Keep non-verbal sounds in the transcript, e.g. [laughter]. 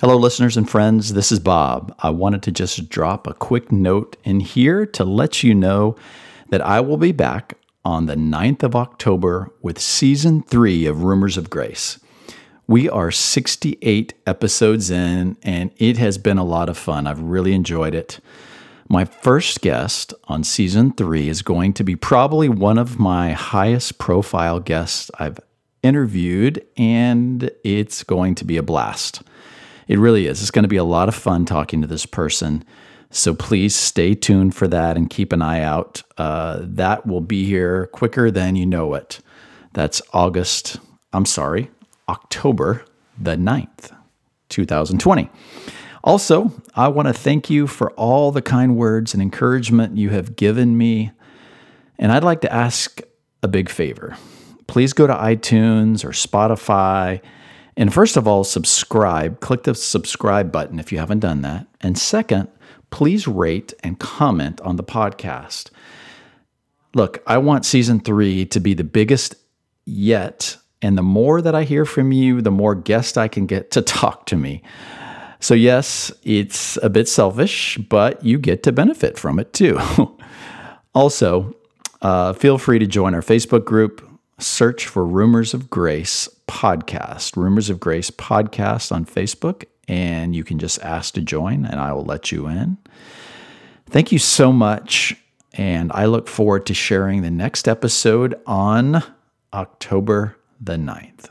Hello, listeners and friends. This is Bob. I wanted to just drop a quick note in here to let you know that I will be back on the 9th of October with season three of Rumors of Grace. We are 68 episodes in, and it has been a lot of fun. I've really enjoyed it. My first guest on season three is going to be probably one of my highest profile guests I've interviewed, and it's going to be a blast. It really is. It's going to be a lot of fun talking to this person. So please stay tuned for that and keep an eye out. Uh, that will be here quicker than you know it. That's August, I'm sorry, October the 9th, 2020. Also, I want to thank you for all the kind words and encouragement you have given me. And I'd like to ask a big favor. Please go to iTunes or Spotify and first of all, subscribe. Click the subscribe button if you haven't done that. And second, please rate and comment on the podcast. Look, I want season three to be the biggest yet. And the more that I hear from you, the more guests I can get to [laughs] talk to me. So, yes, it's a bit selfish, but you get to benefit from it too. [laughs] also, uh, feel free to join our Facebook group. Search for Rumors of Grace podcast, Rumors of Grace podcast on Facebook, and you can just ask to join, and I will let you in. Thank you so much, and I look forward to sharing the next episode on October the 9th.